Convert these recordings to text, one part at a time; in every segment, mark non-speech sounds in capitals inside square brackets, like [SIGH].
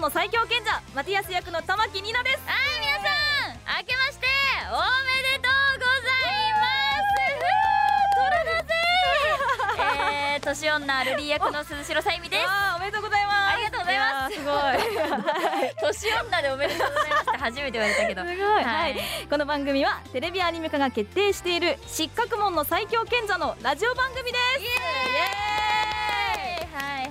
の最強賢者マティアス役の玉木里奈です。はい皆さん明けましておめでとうございます。トラだぜえー、年女ルリー役の鈴代さゆみです。あーおめでとうございます。ありがとうございます。やーす年女でおめでとうございますって初めて言われたけど。ごい。すごい、はい。この番組はテレビアニメ化が決定している失格門の最強賢者のラジオ番組です。イエーイ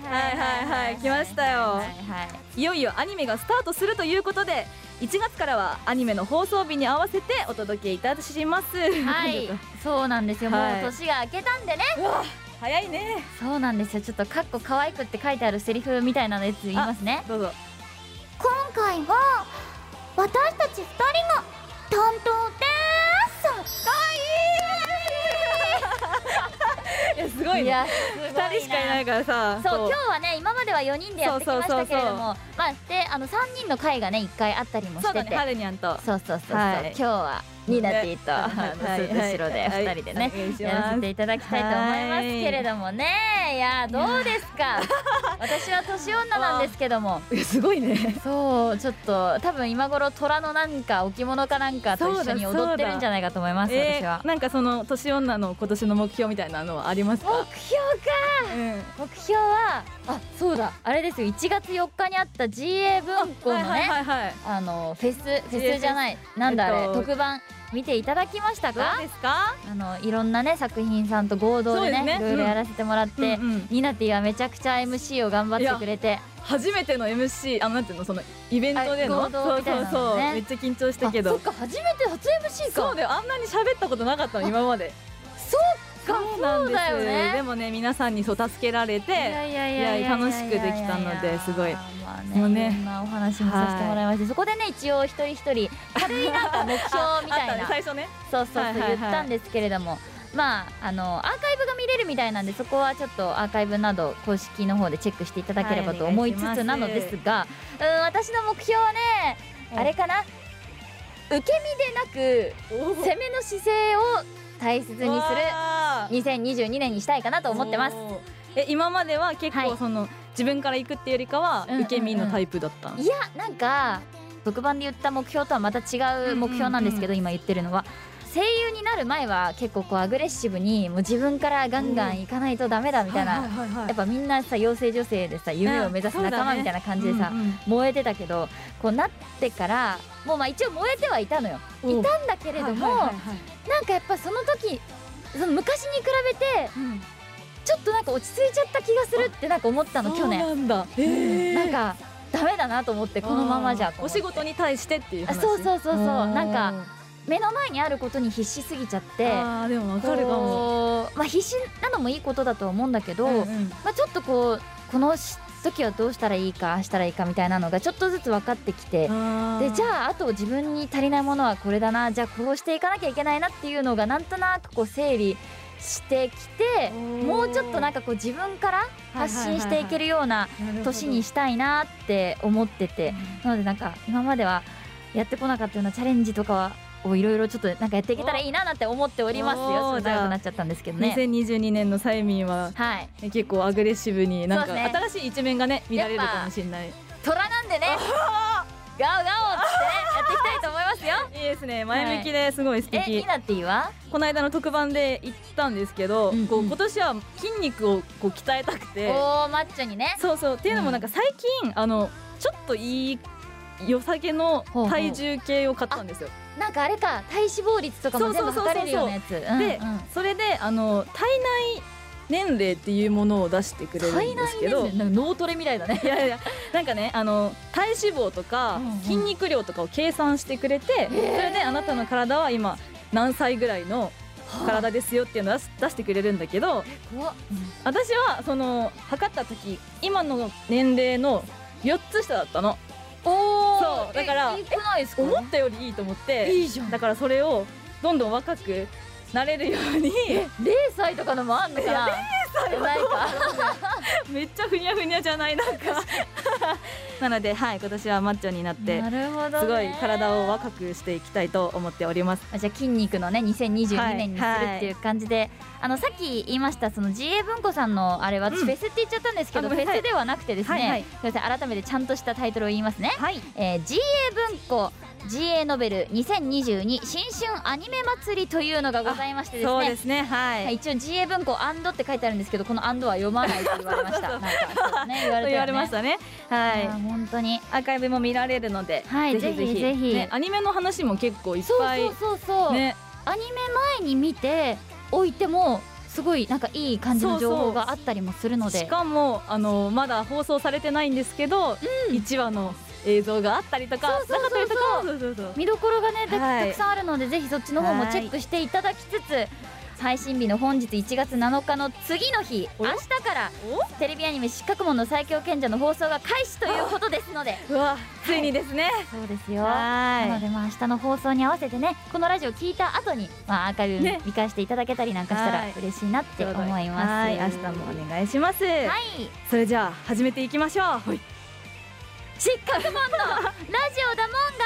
はいはいはい来ましたよはいはいいよいよアニメがスタートするということで1月からはアニメの放送日に合わせてお届けいたしますはい、そうなんですよ、はいもう年が明けたんでねうわ早いねそうなんですよちょっとかっこ可愛くって書いてあるセリフみたいなやつ言いますねどうぞ今回は私たち二人が担当でごいねいやすごいな2人しかいないからさそうこ今日はね今までは4人でやってきましたけれどもまあであの3人の回がね1回あったりもそうだねしててハルニャンと。そうそうそうそう、はい。今日はニナティと、あのはい。す後ろではい。2人でね、やらせていただきたいと思いますけれどもね。い。やどうですか？私は年女なんですけども。すごいね。そうちょっと多分今頃虎のなんか置物かなんかと一緒に踊ってるんじゃないかと思いますえ私は。ー、なんかその年女の今年の目標みたいなのはありますか？目標か。うん。目標はあそうだ。あれですよ。1月4日にあった GA 文庫のね、あのフェスフェスじゃない。なんだあれ、えっと特番見ていただきましたか？ですか？あのいろんなね作品さんと合同でねね。いろいろやらせてもらって、うん。うん。ニナティはめちゃくちゃ MC を頑張ってくれて。初めての MC あなんていうのそのイベントでの？ね。そうそうそう。めっちゃ緊張したけど。あそっか初めて初 MC か。そうだよ。あんなに喋ったことなかったの今まで。そっかそうなんです。ね。でもね皆さんにそう助けられて楽しくできたのですごい。まあもうねねいろんなお話もさせてもらいまして、そこでね一応一人一人軽いなんか目標みたいな。最初ね。そうそうそうはいはいはい言ったんですけれども。まああのアーカイブが見れるみたいなんでそこはちょっとアーカイブなど公式の方でチェックしていただければと思いつつなのですが、うん私の目標はねあれかな？受け身でなく攻めの姿勢を大切にするわー2022年にしたいかなと思ってます。え今までは結はい。構その、自分から行くっていうよりかはうんうんうん。受け身のタイプだったの、いやなんか特番で言った目標とはまた違う目標なんですけど、今言ってるのは声優になる前は結構こうアグレッシブにもう自分からガンガン行かないとダメだみたいな、やっぱみんなさ妖精女性でさ夢を目指す仲間みたいな感じでさ、燃えてたけどこうなってからもうまあ一応燃えてはいたのよ。おいたんだけれども、なんかやっぱその時その昔に比べてうん。ちょっとなんか落ち着いちゃった気がするってなんか思ったの去年。なんだ。へー。なんかダメだなと思ってこのままじゃお仕事に対してっていうそうそうそうそう。なんか目の前にあることに必死すぎちゃってあーでもわかるかも。まあ必死なのもいいことだとは思うんだけど、うんうん。まあ、ちょっとこうこの時はどうしたらいいかああしたらいいかみたいなのがちょっとずつ分かってきてでじゃああと自分に足りないものはこれだなじゃあこうしていかなきゃいけないなっていうのがなんとなくこう整理してきてもうちょっとなんかこう自分から発信していけるような年にしたいなって思ってて。なのでなんか今まではやってこなかったようなチャレンジとかはをいろいろちょっとなんかやっていけたらいいななんて思っておりますよ。長くなっちゃったんですけどね。2022年のサイミンははい。ね結構アグレッシブになんか新しい一面がね見られるかもしれない。い虎なんでね。ガオガオってねやっていきたいと思いますよ。[LAUGHS] いですね。前向きですごい素え敵ニナティはこの間の特番で行ったんですけど、うんうん。こう今年は筋肉をこう鍛えたくて。おーマッチョにね。そうそう。っていうのもなんか最近、あのちょっといい良さげの体重計を買ったんですよ。なんかあれか体脂肪率とかも全部測れるようなやつうんで、うんそれであの体内年齢っていうものを出してくれるんですけど。脳トレみたいだね。いやいやなんかねあの体脂肪とかうんうん。筋肉量とかを計算してくれて、それであなたの体は今何歳ぐらいの体ですよっていうのを出してくれるんだけど私はその測った時今の年齢の4つ下だったの。おそう。だから思ったよりいいと思って。いいじゃん。だからそれをどんどん若くなれるように。0歳とかのもあんのかなないか。[LAUGHS] めっちゃふにゃふにゃじゃないなんか。[LAUGHS] なのではい今年はマッチョになってなるほど、ね、すごい体を若くしていきたいと思っております。あじゃあ筋肉のね2022年にするはいっていう感じで、あのさっき言いましたその GA 文庫さんのあれ私うん。フェスって言っちゃったんですけど、フェスではなくてですね、はいはい。すいません改めてちゃんとしたタイトルを言いますね、はい。えー GA 文庫 GA ノベル2022新春アニメ祭りというのがございましてですね。そうですねはい、はい、一応 GA 文庫アンドって書いてあるんですけどこのアンドは読まないと言われました。[LAUGHS] ね。言われね。と言われましたね。はい。本当に。アーカイブも見られるので、はいぜひぜひ。ぜひね、アニメの話も結構いっぱい。そうそうそう、ね。アニメ前に見ておいてもすごいなんかいい感じの情報があったりもするので。しかもあのまだ放送されてないんですけど、一話の映像があったりとかなかったりとか見どころがねた,、はい。たくさんあるのでぜひそっちの方もチェックしていただきつつ配信日の本日1月7日の次の日お？明日からテレビアニメ「失格門の最強賢者」の放送が開始ということですので。うわついにですね、そうですよ。なのはでまあ明日の放送に合わせてねこのラジオ聞いた後にまあアーカイブね。見返していただけたりなんかしたらはい。嬉しいなって思います。はい。明日もお願いします、はい。それじゃあ始めていきましょう。はい失格門のラジオだもんが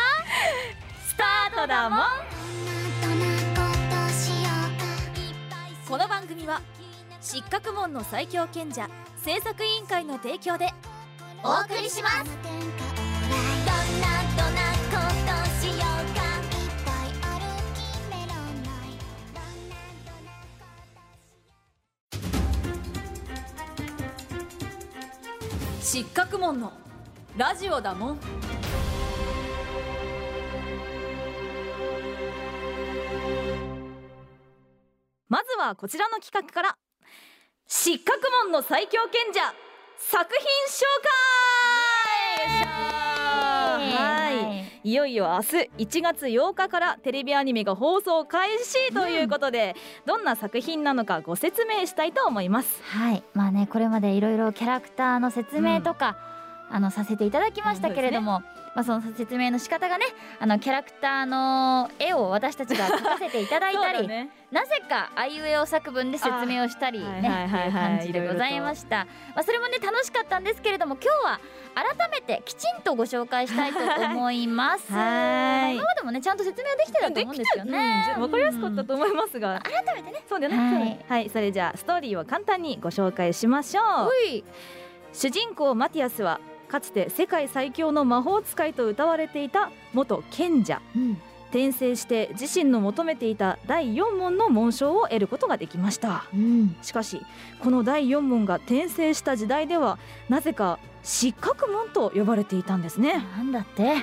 スタートだもん。この番組は失格門の最強賢者制作委員会の提供でお送りします。失格門のラジオだもん。まずはこちらの企画から。失格門の最強賢者作品紹介！はい。いよいよ明日1月8日からテレビアニメが放送開始ということで、どんな作品なのかご説明したいと思います。はい。まあねこれまでいろいろキャラクターの説明とか、あのさせていただきましたけれども、まあその説明の仕方がねあのキャラクターの絵を私たちが描かせていただいたり、[LAUGHS] ね。なぜかあいうえお作文で説明をしたりねっていう感じでございました。まあそれもね楽しかったんですけれども今日は改めてきちんとご紹介したいと思います。[LAUGHS] はい。今までもねちゃんと説明できてたと思うんですよね。うんわかりやすかったと思いますが、改めてね。そうだよね、はい。はいそれじゃあストーリーを簡単にご紹介しましょう。主人公マティアスはかつて世界最強の魔法使いと謳われていた元賢者。うん。転生して自身の求めていた第4問の紋章を得ることができました。うん。しかしこの第4問が転生した時代ではなぜか失格門と呼ばれていたんですね。なんだって。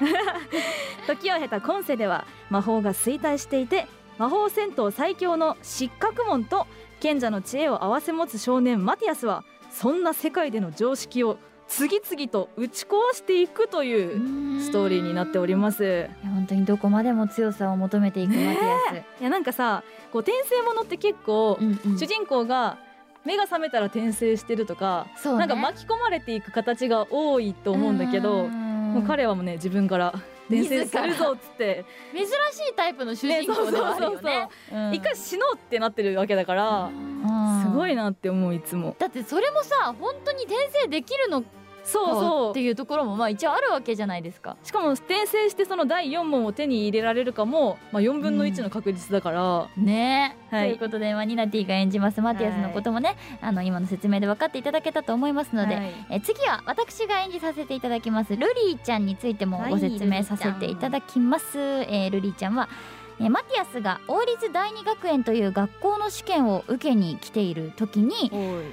[LAUGHS] 時を経た今世では魔法が衰退していて魔法戦闘最強の失格門と賢者の知恵を併せ持つ少年マティアスはそんな世界での常識を次々と打ち壊していくというストーリーになっております。いや本当にどこまでも強さを求めていくマティアス、いやなんかさこう転生ものって結構、うんうん。主人公が目が覚めたら転生してるとか、ね。なんか巻き込まれていく形が多いと思うんだけど、もう彼はもうね自分から転生するぞっつって、珍しいタイプの主人公ではあるよね。うん一回死のう。ってなってるわけだから、うん。すごいなって思ういつも。だってそれもさ本当に転生できるのかそうそう。っていうところもまあ一応あるわけじゃないですか。しかも転生してその第4問を手に入れられるかも、まあ、4分の1の確率だから、ね。え、はい。ということで、まあ、ニナティが演じますマティアスのこともね、あの今の説明で分かっていただけたと思いますので、はい。え次は私が演じさせていただきますルリーちゃんについてもはいご説明させていただきます、えールリーちゃんは、えーマティアスが王立第二学園という学校の試験を受けに来ている時に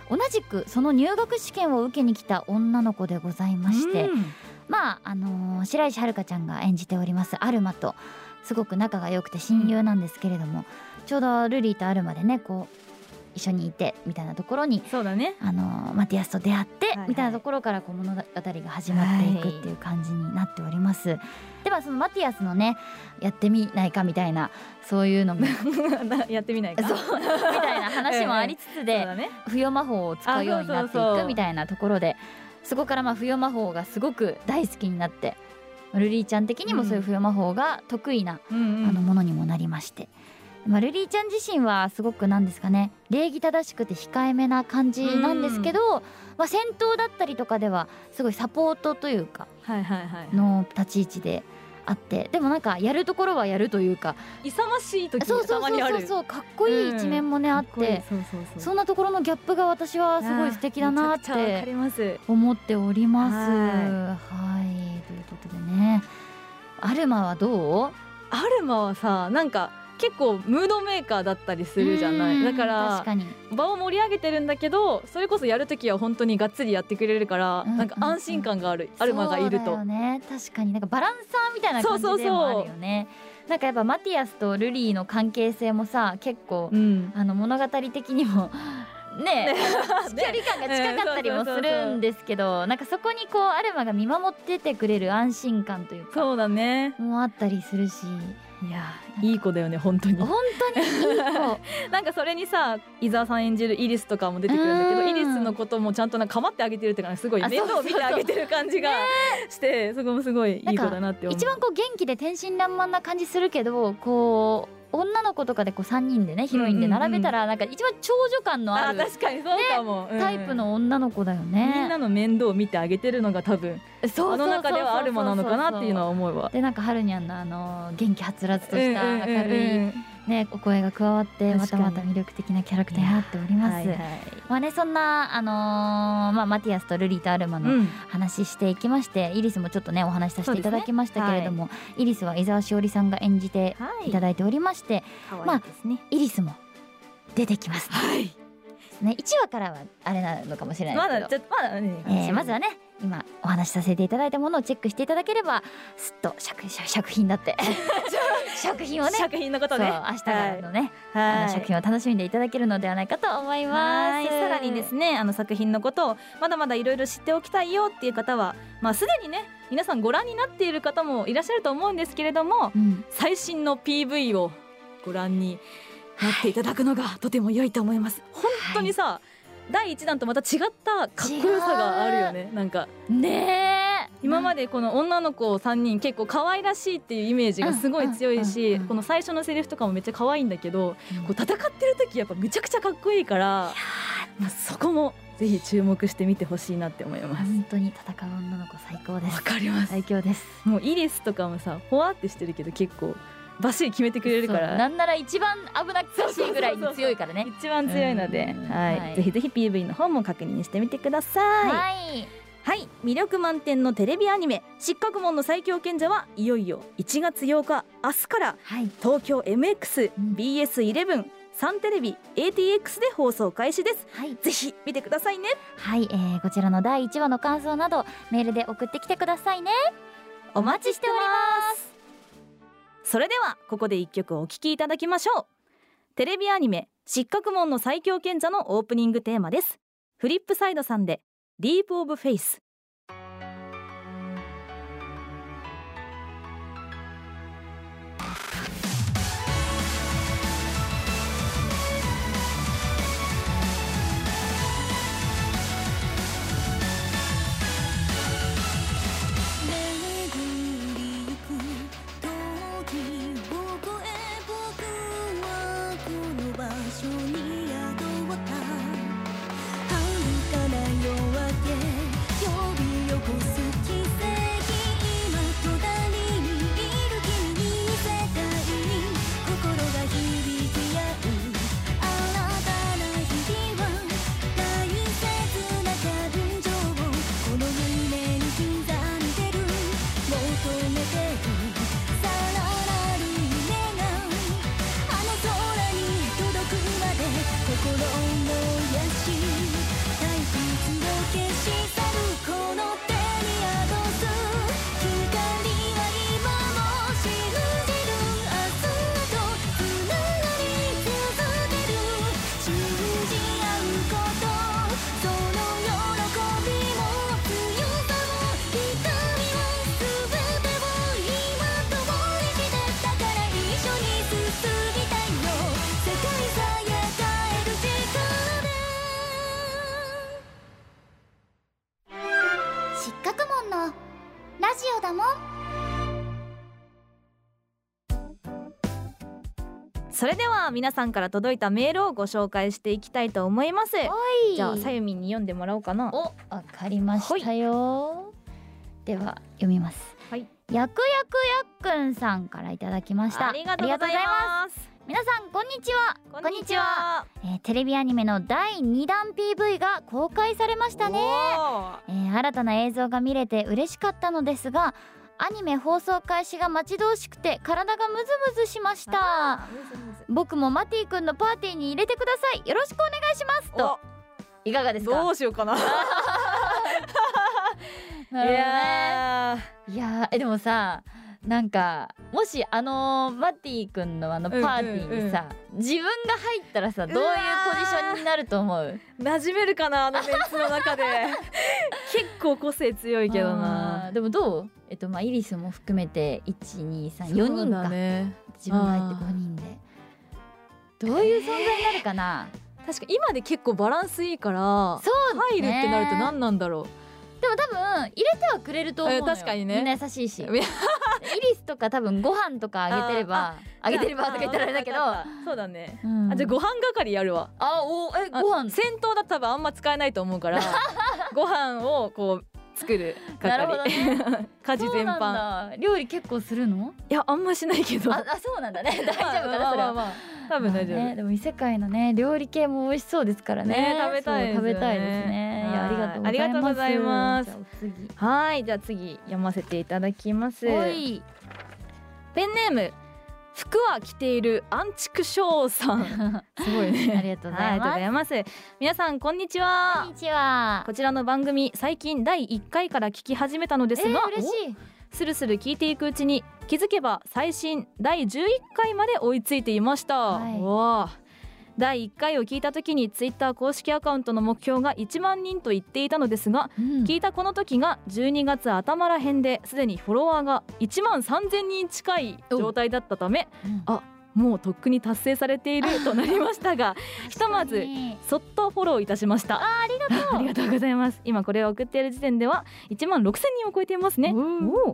同じくその入学試験を受けに来た女の子でございまして、うん。まああのー白石遥ちゃんが演じておりますアルマと。すごく仲が良くて親友なんですけれども、ちょうどルリーとアルマでねこう一緒にいてみたいなところにそうだね。あのーマティアスと出会って、はいはい。みたいなところからこう物語が始まっていくっていう感じになっております。ではそのマティアスのねやってみないかみたいなそういうのも。[LAUGHS] やってみないか？そう。みたいな話もありつつでだね。不要魔法を使うようになっていくみたいなところでそこからまあ不要魔法がすごく大好きになってルリーちゃん的にもそういう不要魔法が得意な、うんうん。あのものにもなりましてまあ、ルリーちゃん自身はすごくなんですかね礼儀正しくて控えめな感じなんですけど、まあ、戦闘だったりとかではすごいサポートというかはいはいはい。の立ち位置であってでもなんかやるところはやるというか勇ましい時そうそうたまにある。そうそうそうかっこいい一面もね、あっかこいい。てそうそうそう。そんなところのギャップが私はすごい素敵だなっめちゃくちゃわかてります。思っております。ははい。ということでね。アルマはどう？アルマはさなんか結構ムードメーカーだったりするじゃなうん。いだか確ら場を盛り上げてるんだけどそれこそやるときは本当にがっつりやってくれるから、うんなんか安心感がある、アルマがいると。そうね。確かに。なんかバランサーみたいな感じそうそうそう。でもあるよねなんかやっぱマティアスとルリーの関係性もさ結構、うん。あの物語的にも [LAUGHS] ね距離感が近かったりもするんですけどなんかそこにこうアルマが見守っててくれる安心感というかそうだね。もあったりするしいやいい子だよね本当に。本当にいい子。[LAUGHS] なんかそれにさ伊沢さん演じるイリスとかも出てくるんだけどうん。イリスのこともちゃんとなんか構ってあげてるっていうかすごいあ面倒を見てあげてる感じがしてそこもすごいいい子だなって思う。一番こう元気で天真爛漫な感じするけどこう女の子とかでこう3人でねヒロインで並べたらなんか一番長女感のあある確かにそうかも、うんタイプの女の子だよみんなね。の面倒を見てあげてるのが多分そうあの中ではあるものなのかなっていうのは思うわ。でなんかはるにゃんのあの元気はつらつとした明るいいねお声が加わってまたまた魅力的なキャラクターになっております。はいはい。まあねそんなあのーまあマティアスとルリーとアルマのうん。話していきまして、イリスもちょっとねお話しさせていただきましたけれども、イリスは伊沢しおりさんが演じてはい。いただいておりまして、可まあ愛いですね。イリスも出てきます。はい。ね1話からはあれなのかもしれないまですけど。だちょっとまだね、えーまずはね今お話しさせていただいたものをチェックしていただければすっと作作作品だって。[LAUGHS] 作品をね。作品のことね。明日からのね、はい。あの作品を楽しんでいただけるのではないかと思います。はい。さらにですねあの作品のことをまだまだいろいろ知っておきたいよっていう方はまあすでにね皆さんご覧になっている方もいらっしゃると思うんですけれどもうん。最新の PV をご覧になっていただくのがとても良いと思います。本当にさ、第一弾とまた違ったかっこよさがあるよね。なんか。ねえ。今までこの女の子3人結構可愛らしいっていうイメージがすごい強いしうんこの最初のセリフとかもめっちゃ可愛いんだけどうん。こう戦ってる時やっぱめちゃくちゃかっこいいからまあそこもぜひ注目してみてほしいなって思います。本当に戦う女の子最高です。わかります。最強です。もうイリスとかもさほわってしてるけど結構バシリ決めてくれるから。なんなら一番危なっかしいぐらいに強いからね。一番強いので。うん。はい、はい。ぜひぜひ PV の方も確認してみてください。はい。はい。魅力満点のテレビアニメ「失格門の最強賢者」はいよいよ1月8日明日から。はい。東京 MX、うん。BS11 サンテレビ ATX で放送開始です。はい。ぜひ見てくださいね。はい、えー、こちらの第1話の感想などメールで送ってきてくださいね。お待ちしておりますそれではここで一曲お聴きいただきましょう。テレビアニメ失格紋の最強賢者のオープニングテーマです。 fripSide さんでディープオブフェイスは皆さんから届いたメールをご紹介していきたいと思います。じゃあさゆみんに読んでもらおうかな。おわかりましたよ。では読みます。はい。やくやくやっくんさんからいただきました。ありがとうございます。す。皆さんこんにちは。こんにちは。えーテレビアニメの第2弾 PV が公開されましたね、えー新たな映像が見れて嬉しかったのですがアニメ放送開始が待ち遠しくて体がムズムズしました僕もマティ君のパーティーに入れてください。よろしくお願いします。と。いかがですか？どうしようかな。[LAUGHS] ね。やいやーえでもさなんかもしあのーマティ君のあのパーティーにさ、自分が入ったらさどういうポジションになると思う？ー馴染めるかなあのメンツの中で。[LAUGHS] 結構個性強いけどあなーでもどう？えっとまあイリスも含めて1234そう人か、だね。自分が入って5人でどういう存在になるかな、確か今で結構バランスいいからそう入るってなると何なんだろでも多分入れてはくれると思う確かにね。みんな優しいし。イリスとか多分ご飯とかあげてればあげてればとか言ったらあれだけど、あそうだね。うん。あじゃあご飯係やるわ。あおえあご飯？戦闘だと多分あんま使えないと思うから [LAUGHS] ご飯をこう作る係。なるほどね。[LAUGHS] 家事全般。だ。料理結構するの？いやあんましないけど。ああそうなんだね。大丈夫かなそれは、まあまあまあ [LAUGHS] 多分大丈夫、まあね、でも異世界のね料理系も美味しそうですからね。ね食べたいですよね。食べたいですね。い。やありがとうございます。ありがとうございます。じゃあお次はいじゃあ次読ませていただきます。はい。ペンネーム服は着ているアンチクショーさん。[LAUGHS] すごいね。ありがとうございます。皆さんこんにちこんはにちは。こちらの番組最近第1回から聞き始めたのですが、えー、嬉しいスルスル聞いていくうちに気づけば最新第11回まで追いついていました、はい。第1回を聞いた時にツイッター公式アカウントの目標が1万人と言っていたのですがうん。聞いたこの時が12月頭らへんですでにフォロワーが1万3000人近い状態だったためうん。あもうとっくに達成されているとなりましたが [LAUGHS] ひとまずそっとフォローいたしました。あありがとう。ありがとうございます。今これを送っている時点では1万6000人を超えていますね。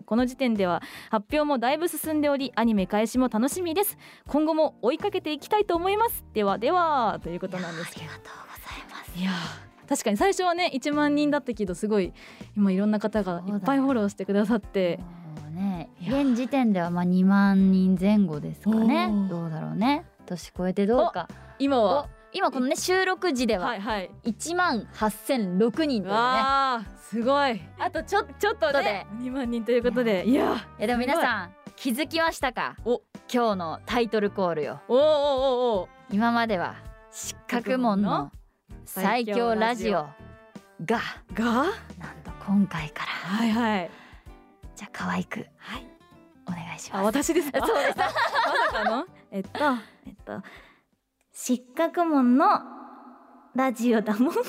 この時点では発表もだいぶ進んでおりアニメ開始も楽しみです。今後も追いかけていきたいと思います。ではではということなんですけど。ありがとうございます。いやー確かに最初はね1万人だったけどすごい今いろんな方がいっぱいフォローしてくださってね。現時点ではまあ2万人前後ですかね。どうだろうね。年越えてどうか。お今は？今このね収録時でははいはい。1万8006人というね。わあすごい。あとちょっとちょっとでね2万人ということでい。やいやでも皆さん気づきましたか？お。今日のタイトルコールよ。おーおーおーおー。今までは失格門の最強ラジオがが？なんと今回から。はいはいじゃあ可愛くはい。お願いしあます。私ですか？[LAUGHS] そうです。まさかの？[LAUGHS] えっとえっと失格門のラジオだもん。[LAUGHS]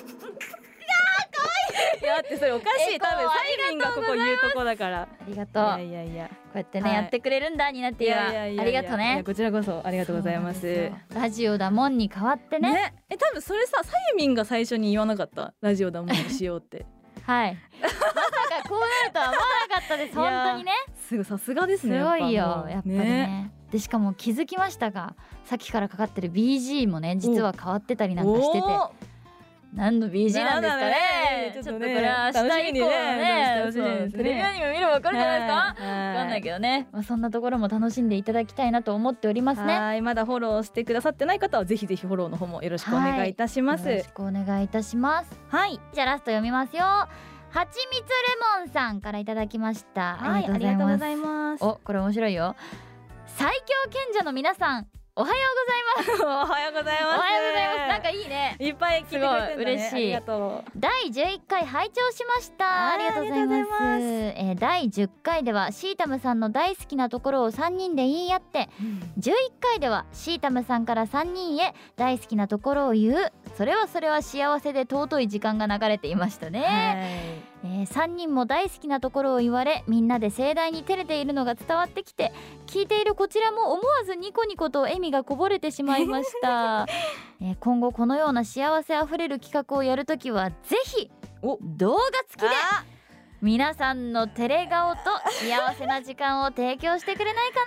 いやだってそれおかしい。え多分サイリンがここ言うとこだから。ありがとう。いやいやいや。こうやってね、はいやってくれるんだになってありがとうね。こちらこそありがとうございます。ラジオだもんに変わってね。ね？え多分それささゆみんが最初に言わなかった？ラジオだもんにしようって。はいこうなるとは思わなかったです本当にね。すごいさすがですすねごいよやっぱりね。でしかも気づきましたがさっきからかかってる BG もね実は変わってたりなんかしてて。何の BG なんですかね。ね。ちょっとこれは明日以降のねねね。テレビアニメ見ればわかるじゃないですか。わわかんないけどね、まあ、そんなところも楽しんでいただきたいなと思っておりますね。はい。まだフォローしてくださってない方はぜひぜひフォローの方もよろしくお願いいたします。よろしくお願いいたします。はい。じゃあラスト読みますよはちみつレモンさんからいただきました、はいありがとうございます。おこれ面白いよ。最強賢者の皆さんおはようございます。[LAUGHS] おはようございます。おはようございます。なんかいいね。いっぱい聞いてくれてんだね嬉しい。ありがと第11回拝聴しました。はいありがとうございます。えー第10回ではシータムさんの大好きなところを3人で言い合ってう11回ではシータムさんから3人へ大好きなところを言うそれはそれは幸せで尊い時間が流れていましたね、えー3人も大好きなところを言われみんなで盛大に照れているのが伝わってきて聞いているこちらも思わずニコニコと笑みがこぼれてしまいました、[LAUGHS] えー今後このような幸せあふれる企画をやるときはぜひお動画付きで。あ皆さんの照れ顔と幸せな時間を提供してくれないか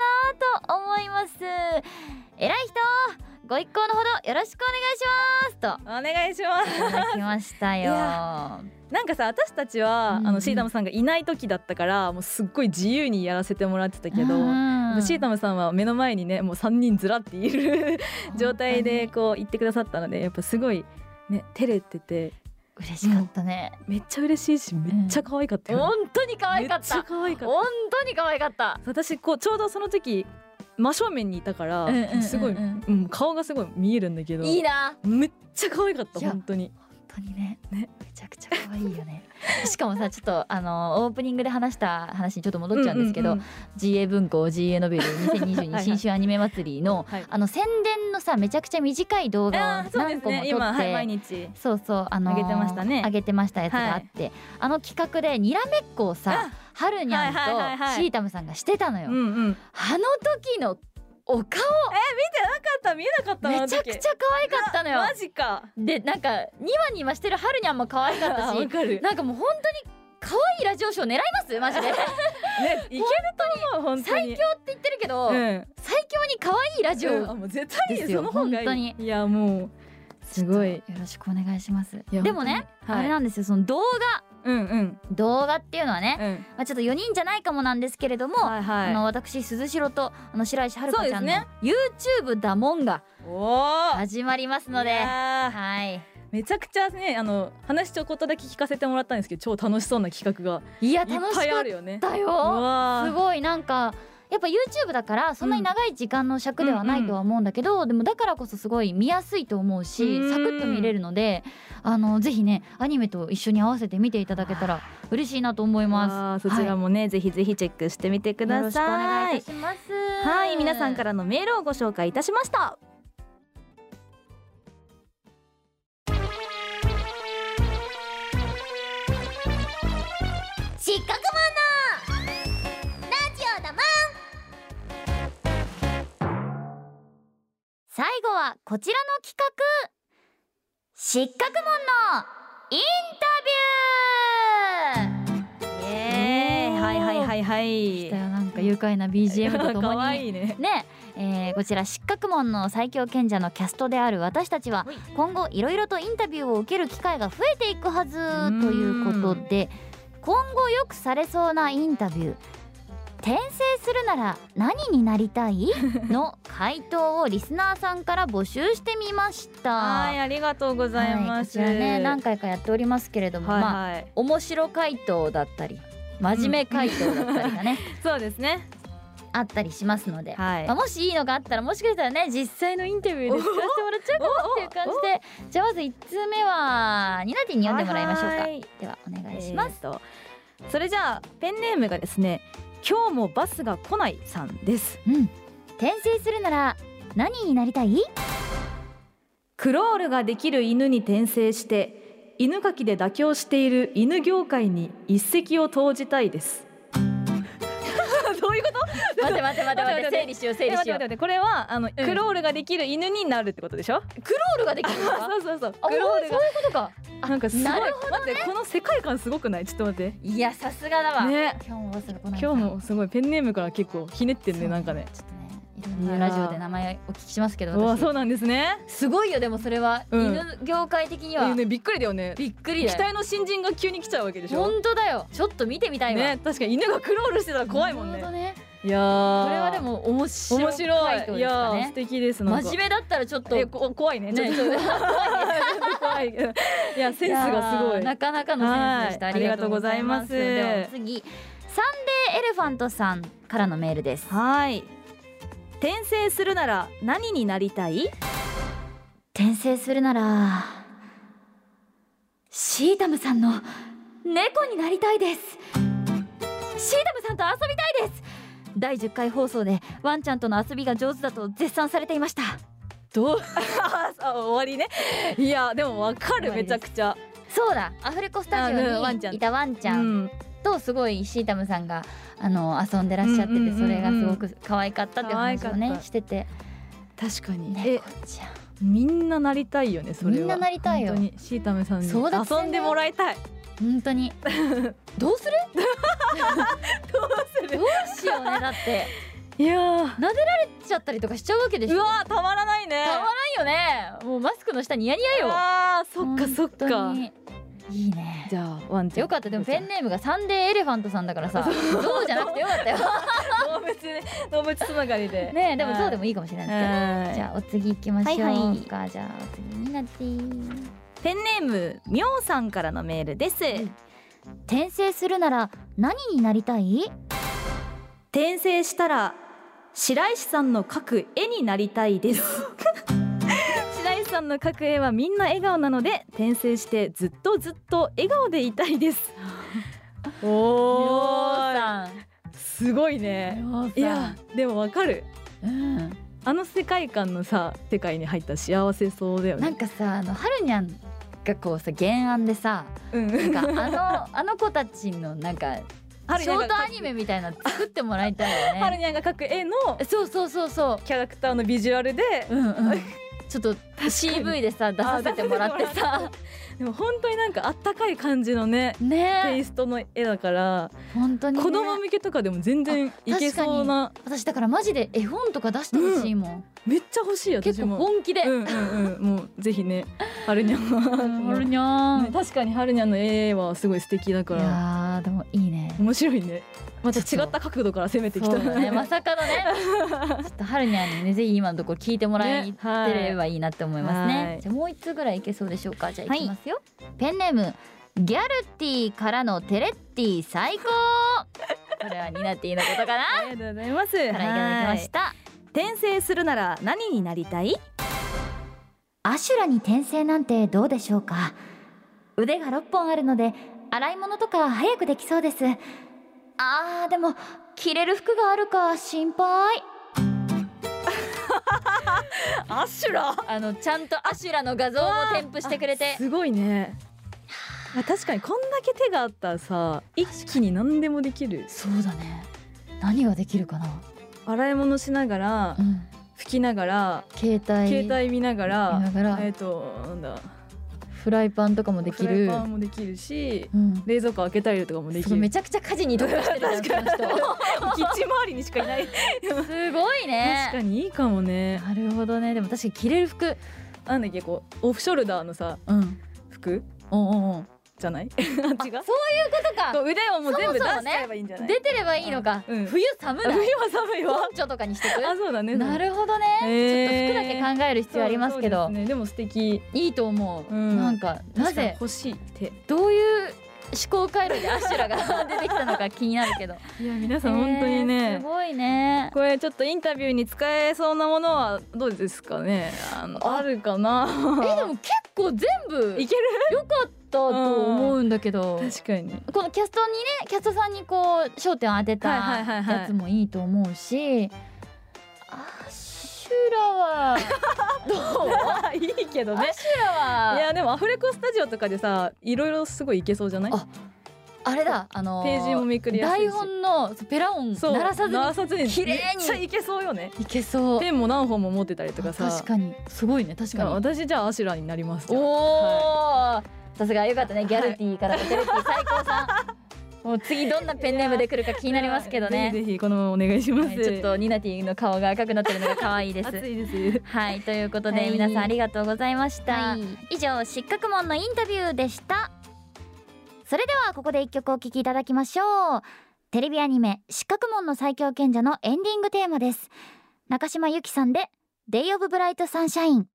なと思います。偉い人ご一行のほどよろしくお願いしますと。お願いします。いただきましたよ。いなんかさ私たちは、うんうん。あのシータムさんがいない時だったからもうすっごい自由にやらせてもらってたけど、うんシータムさんは目の前にねもう3人ずらっている [LAUGHS] 状態でこう言ってくださったのでやっぱすごいね照れてて。嬉しかったね、めっちゃ嬉しいしめっちゃ可愛かったよ、本当に可愛かっめっちゃた可愛かった。本当に可愛かった。私こうちょうどその時真正面にいたから、すごい、うん、顔がすごい見えるんだけどいいな。めっちゃ可愛かった本当に。本当にね。ね。めちゃくちゃ可愛いよね。[LAUGHS] しかもさちょっとあのオープニングで話した話にちょっと戻っちゃうんですけど、うううん。GA 文庫 GA ノベルはい2022はい新春アニメ祭りのはいあの宣伝のさめちゃくちゃ短い動画を何個も撮って、ね今、はい、毎日。そうそうあのー上げてましたね。上げてましたやつがあって、あの企画でにらめっこをさはるにゃんとシータムさんがしてたのよ、うんうん。あの時のお顔。なかった見えなかっためちゃくちゃ可愛かったのよ。マジか。でなんかニワニワしてるはるにゃんも可愛かったあしなんかもう本当に可愛いラジオショー狙います？マジで。[LAUGHS] ねいけると思う最強って言ってるけど、うん。最強に可愛いラジオ、うんあもう絶対いいですよその方がいい。本当に。いやもうすごい。よろしくお願いします。でもね、はい。あれなんですよその動画うんうん。動画っていうのはね、うん。まあ、ちょっと4人じゃないかもなんですけれども、はいはい。あの私鈴代とあの白石遥ちゃんのね。YouTube だもんが始まりますのではい。めちゃくちゃねあの話ちょこっとだけ聞かせてもらったんですけど超楽しそうな企画がいやいっぱい楽しかっあるよね。たようわーすごいなんかやっぱ YouTube だからそんなに長い時間の尺ではないとは思うんだけど、でもだからこそすごい見やすいと思うし、うん。サクッと見れるのであのぜひねアニメと一緒に合わせて見ていただけたら嬉しいなと思いまあーそちらもね、ぜひぜひチェックしてみてくだろしくお願さいいいたします。はい皆さんからのメールをご紹介いたしました。失格こちらの企画失格門のインタビューえー、はいはいはいはい。なんか愉快な BGM とともに。[LAUGHS] いいね。ねえーこちら失格門の最強賢者のキャストである私たちは今後いろいろとインタビューを受ける機会が増えていくはずということで今後よくされそうなインタビュー「転生するなら何になりたい? [LAUGHS]」の回答をリスナーさんから募集してみました。はいありがとうございます、はいこちらね何回かやっておりますけれども、はいまあはい、面白回答だったり真面目回答だったりがね、[LAUGHS] そうですね。あったりしますので、はい。まあ、もしいいのがあったらもしかしたらね実際のインタビューで作らせてもらっちゃうかもっていう感じでじゃあまず1通目はニナティに読んでもらいましょうか。はいではお願いします、えーとそれじゃあペンネームがですね今日もバスが来ないさんです。うん。転生するなら何になりたい？クロールができる犬に転生して犬かきで妥協している犬業界に一石を投じたいです待って待って待って待って整理しよう整理しよう。これはあの、クロールができる犬になるってことでしょ？クロールができる [LAUGHS] そうそうそう。あクロールが。そういうことか。なんかすごい。待ってこの世界観すごくない？ちょっと待って。いやさすがだわ、ね。今日も今日もすごいペンネームから結構ひねってんねなんかね。ちょっとねいろんなラジオで名前お聞きしますけどそうなんですね。すごいよでもそれは、うん。犬業界的には、びっくりだよね。びっくり期待の新人が急に来ちゃうわけでしょ？本当だよ。ちょっと見てみたいわ、ね確かに犬がクロールしてたら怖いもんね。ねいやー。これはでも面白い面白い。いや素敵です真面目だったらちょっと。怖いね。ちょっねと怖いいやセンスがすごい。なかなかのセンスでした、はい。ありがとうございます。ありがとうございます。では次サンデーエレファントさんからのメールです。はい。転生するなら何になりたい？転生するならシータムさんの猫になりたいです。シータムさんと遊びたいです第10回放送でワンちゃんとの遊びが上手だと絶賛されていました。どう？[LAUGHS] あ終わりね。いやでもわかるめちゃくちゃ。そうだ。アフレコスタジオにいたワンちゃうん。んとすごいシータムさんがあの遊んでらっしゃってて、それがすごく可愛かったって話をねしてて。確かに。え猫ちゃん。みんななりたいよねそれは。みんななりたいよ。シータムさんに遊んでもらいたい本当に。[LAUGHS] どうする？どうすどうしようねだって。いやー。撫でられちゃったりとかしちゃうわけでしょ？うわーたまらないね。たまらんよね。もうマスクの下ニヤニヤよ。あーそっかそっか。に。いいね。じゃあワンちゃん。よかった。でもペンネームがサンデーエレファントさんだからさ。ゾウじゃなくてよかったよ。動物ね動物つながりで。ねえでもゾウでももいいかもしれないですけど。ねじゃあお次行きましょうはいはい。かじゃあお次になってペンネームみょうさんからのメールです。転生するなら何になりたい？転生したら白石さんの描く絵になりたいです。[LAUGHS] 白石さんの描く絵はみんな笑顔なので転生してずっとずっと笑顔でいたいです。おー。さん。すごいね。いやでもわかる。うん。あの世界観のさ世界に入ったら幸せそうだよね。なんかさあのはるにゃんがこうさ原案でさうん。なんかあの [LAUGHS] あの子たちのなんかショートアニメみたいなの作ってもらいたいよね。[LAUGHS] はるにゃんが描く絵のそうそうそうそキャラクターのビジュアルで。ううんうん。ちょっと CV でさ出させてもらってさ。でも本当になんかあったかい感じのねテイねストの絵だから本当にね。子供向けとかでも全然いけそうな。私だからマジで絵本とか出してほしいもん、めっちゃ欲しい結構本気で、うんうんうん。もうぜひね [LAUGHS] はるにゃんははるにゃねん確かにはるにゃんの絵はすごい素敵だかいらやーでもいいね。面白いね。また違った角度から攻めてきたね。まさかのね。[LAUGHS] ちょっとはるにゃんにねぜひ今のところ聞いてもらえねてはい。ればいいなって思いますね。はい。じゃあもう一つぐらいいけそうでしょうか。じゃあいきますよ、ペンネームギャルティからのテレッティ最高。[LAUGHS] これはニナティのことかな。ありがとうございます。からいただきました。転生するなら何になりたい？アシュラに転生なんてどうでしょうか。腕が6本あるので洗い物とか早くできそうです。あーでも着れる服があるか心配アシュラ？あのちゃんとアシュラの画像も添付してくれて。すごいね。あ確かにこんだけ手があったらさ一気に何でもできる。そうだね。何ができるかな、洗い物しながらうん、拭きながら携帯。携帯見ながら見ながら。えっ、となんだフライパンとかもできフライるパンもできるしうん。冷蔵庫開けたりとかもできる。めちゃくちゃ家事に特化してる [LAUGHS] キッチン周りにしかいない。すごいね。確かにいいかもね。なるほどね。でも確かに着れる服。なんだっけこうオフショルダーのさうん。服？おんおんじゃない？ああそういう違うことか。腕をもう全部出しちゃえばいいんじゃない？出てればいいのか、うん。冬寒ない？冬は寒いわ。ポンチョとかにしてく？あそうだね。なるほどね、へー。ちょっと服だけ考える必要ありますけど。ね。でも素敵。いいと思う、うん。なんかなぜ？欲しい手どういう思考回路でアシュラが [LAUGHS] 出てきたのか気になるけど。いや皆さん本当にえーねすごいね。これちょっとインタビューに使えそうなものはどうですかね？あのあ。あるかな？えでも結構全部いける？良かったと思うんだけど、確かに。このキャストにねキャストさんにこう焦点を当てたやつもいいと思うしアシュラはどう？いいけどねアシュラは。いやでもアフレコスタジオとかでさいろいろすごいいけそうじゃない？ああれだ。あのーページもめくりやすいし。台本のペラ音鳴らさずに鳴らさずに綺麗に。めっちゃいけそうよね。いけそう。ペンも何本も持ってたりとかさ。確かに。すごいね確かに。私じゃあアシュラになります。じゃあおはお、さすがよかったねギャルティからのテレティ最高さん。[LAUGHS] もう次どんなペンネームで来るか気になりますけどね。ぜひぜひこのお願いします、はいちょっとニナティの顔が赤くなってるのが可愛いです。[LAUGHS] 暑いです。はいということで、はい。皆さんありがとうございました、はい、以上失格門のインタビューでした。それではここで一曲お聴きいただきましょう。テレビアニメ失格門の最強賢者のエンディングテーマです。中島由紀さんで Day of Bright Sunshine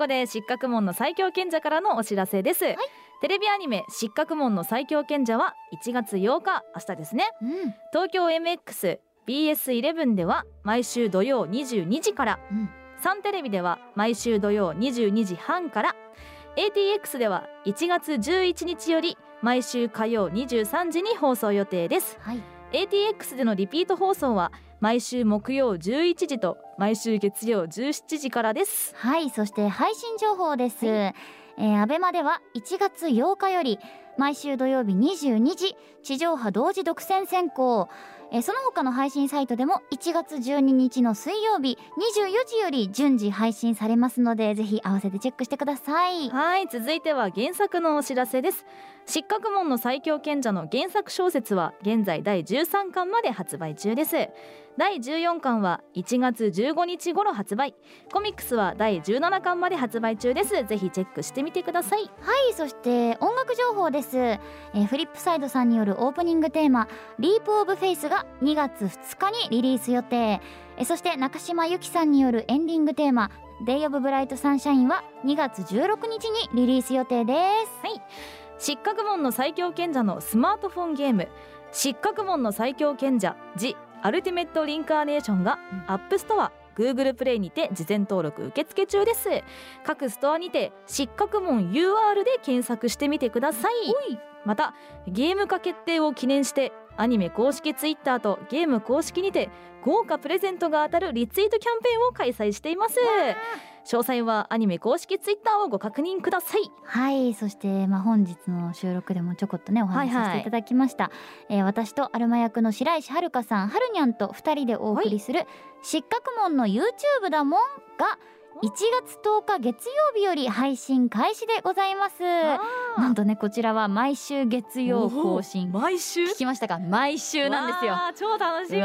ここで失格門の最強賢者からのお知らせです、テレビアニメ失格門の最強賢者は1月8日明日ですね。うん。東京 MX BS11 では毎週土曜22時から、うん。サンテレビでは毎週土曜22時半から。ATX では1月11日より毎週火曜23時に放送予定です。はい。ATX でのリピート放送は毎週木曜11時と毎週月曜17時からです。はいそして配信情報です、えー、アベマでは1月8日より毎週土曜日22時地上波同時独占先行、えーその他の配信サイトでも1月12日の水曜日24時より順次配信されますのでぜひ合わせてチェックしてください。はい続いては原作のお知らせです。失格門の最強賢者の原作小説は現在第13巻まで発売中です第14巻は1月15日頃発売。コミックスは第17巻まで発売中です。ぜひチェックしてみてください。はいそして音楽情報です、えー fripSide さんによるオープニングテーマ「 Leap of faith が2月2日にリリース予定。えーそして中島由貴さんによるエンディングテーマ「デイ・オブ・ブライト・サンシャイン」は2月16日にリリース予定です。失格紋の最強賢者のスマートフォンゲーム。失格紋の最強賢者「ジ・アルティメット・リンカーネーション」が App Store Google プレイにて事前登録受付中です。各ストアにて失格紋 UR で検索してみてください。またゲーム化決定を記念してアニメ公式ツイッターとゲーム公式にて豪華プレゼントが当たるリツイートキャンペーンを開催しています詳細はアニメ公式ツイッターをご確認ください。はいそして、まあ、本日の収録でもちょこっとねお話しさせていただきました、えー私とアルマ役の白石遥さんはるにゃんと2人でお送りする「失格門の YouTube だもん」が1月10日月曜日より配信開始でございます。なんとねこちらは毎週月曜更新。毎週？聞きましたか？毎週なんですよ。超楽しみ。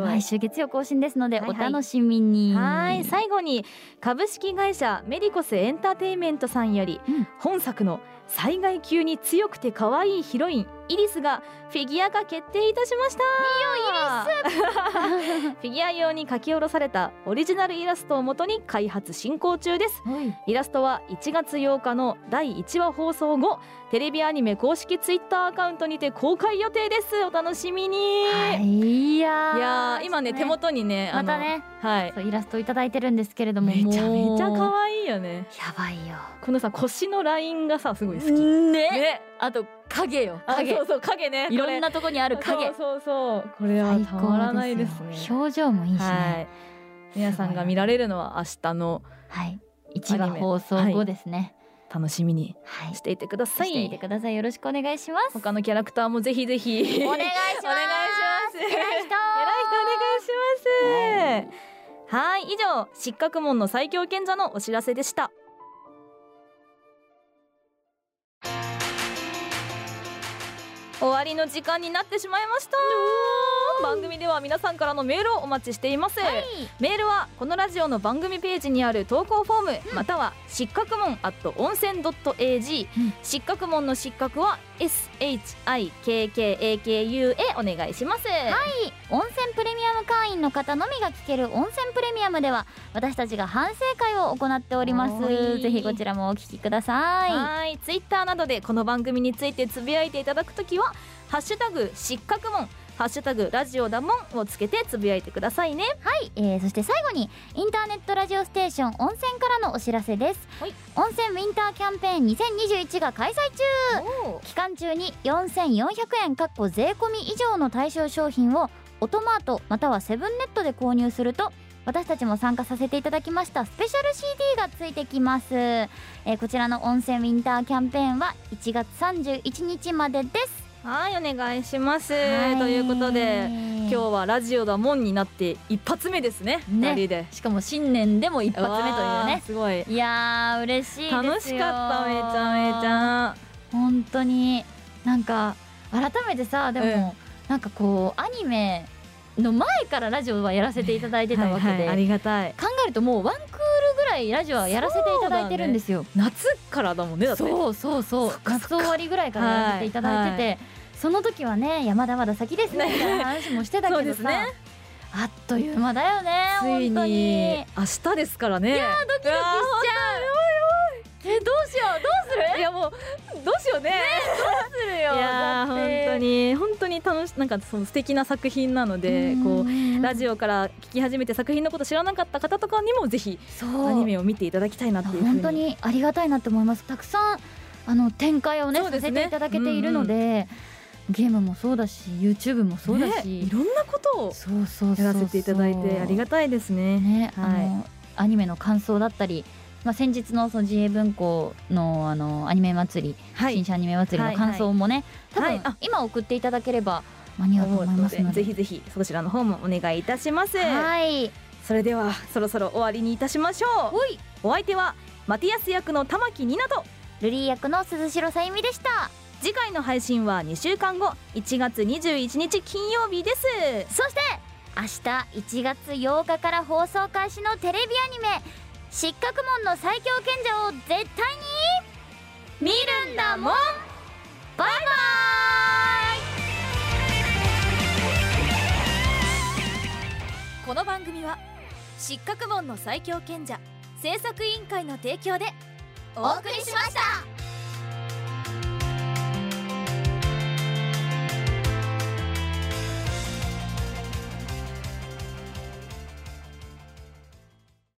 毎週月曜更新ですのではいはい。お楽しみに。はい最後に株式会社メディコスエンターテインメントさんより、うん。本作の災害級に強くて可愛いヒロインイリスがフィギュア化決定いたしました。いいよイリス。フィギュア用に書き下ろされたオリジナルイラストをもとに開発進行中です。はい。イラストは1月8日の第1話放送後テレビアニメ公式ツイッターアカウントにて公開予定です。お楽しみに、はいいや今ね手元にねまたね。はい。イラストいただいてるんですけれどもめちゃめちゃ可愛いよね。やばいよ。このさ腰のラインがさすごい好き。ね。ね。あと影よあ影。そうそう影ねいろんこなとこにあれる影。そうそうそうこれは最たまらないですね。表情もいいしはねい。皆さんが見られるのは明日のはい。一話放送後ですね。楽しみにはい。していてください。していてください。よろしくお願いします。他のキャラクターもぜひぜひお願いします。[LAUGHS] お願いします。偉い人。偉い人お願いします。はい。以上失格門の最強賢者のお知らせでした終わりの時間になってしまいました。番組では皆さんからのメールをお待ちしています、メールはこのラジオの番組ページにある投稿フォーム、または失格門 at 温泉 .ag、うん。失格門の失格は SHIKKAKU へお願いします。温泉プレミアム会員の方のみが聞ける温泉プレミアムでは私たちが反省会を行っております。ぜひこちらもお聞きください。はい。ツイッターなどでこの番組についてつぶやいていただくときは「ハッシュタグ失格門」「ハッシュタグラジオだもん」をつけてつぶやいてくださいね。はい、えーそして最後にインターネットラジオステーション温泉からのお知らせです、はい。温泉ウィンターキャンペーン2021が開催中。期間中に4400円かっこ税込み以上の対象商品をオトマートまたはセブンネットで購入すると私たちも参加させていただきましたスペシャル CD がついてきます、えーこちらの温泉ウィンターキャンペーンは1月31日までですはいお願いします。はい。ということで今日はラジオだもんになって一発目ですね。ね。で。しかも新年でも一発目というね。すごい。いやー嬉しいですよ。楽しかっためちゃめちゃ本当になんか改めてさでも、なんかこうアニメの前からラジオはやらせていただいてたわけで、はいはいありがたい。考えるともうワンクールぐらいラジオはやらせていただいてるんですよ。夏からだもんねだって。そうそうそう。夏終わりぐらいからやらせていただいてて、はいその時はねいやまだまだ先ですね。みたいな話もしてたけどさ、ね。あっという間だよねつい本当に。に明日ですからね。いやドキドキしちゃえどうしようどうする？ういやもうどうしようね。するよ。いや本当に。本当に楽しなんかその素敵な作品なのでこうラジオから聞き始めて作品のこと知らなかった方とかにもぜひアニメを見ていただきたいなっていう本当にありがたいなって思います。たくさんあの展開をねね。させていただけているので、ゲームもそうだし YouTube もそうだねし、いろんなことをそうそうやらせていただいてありがたいですね。ね、はい。あのアニメの感想だったり、まあ、先日のその GA 文庫のあのアニメ祭り、はい。新社アニメ祭りの感想もね、はい。多分今送っていただければ間に合うと思いますので。ぜひぜひそちらの方もお願いいたします。はい。それではそろそろ終わりにいたしましょう。お相手はマティアス役の玉木ニナとルリー役の鈴代さゆみでした次回の配信は2週間後1月21日金曜日です。そして明日1月8日から放送開始のテレビアニメ「失格門の最強賢者」を絶対に見るんだもん。バイバこの番組は失格門の最強賢者制作委員会の提供でお送りしました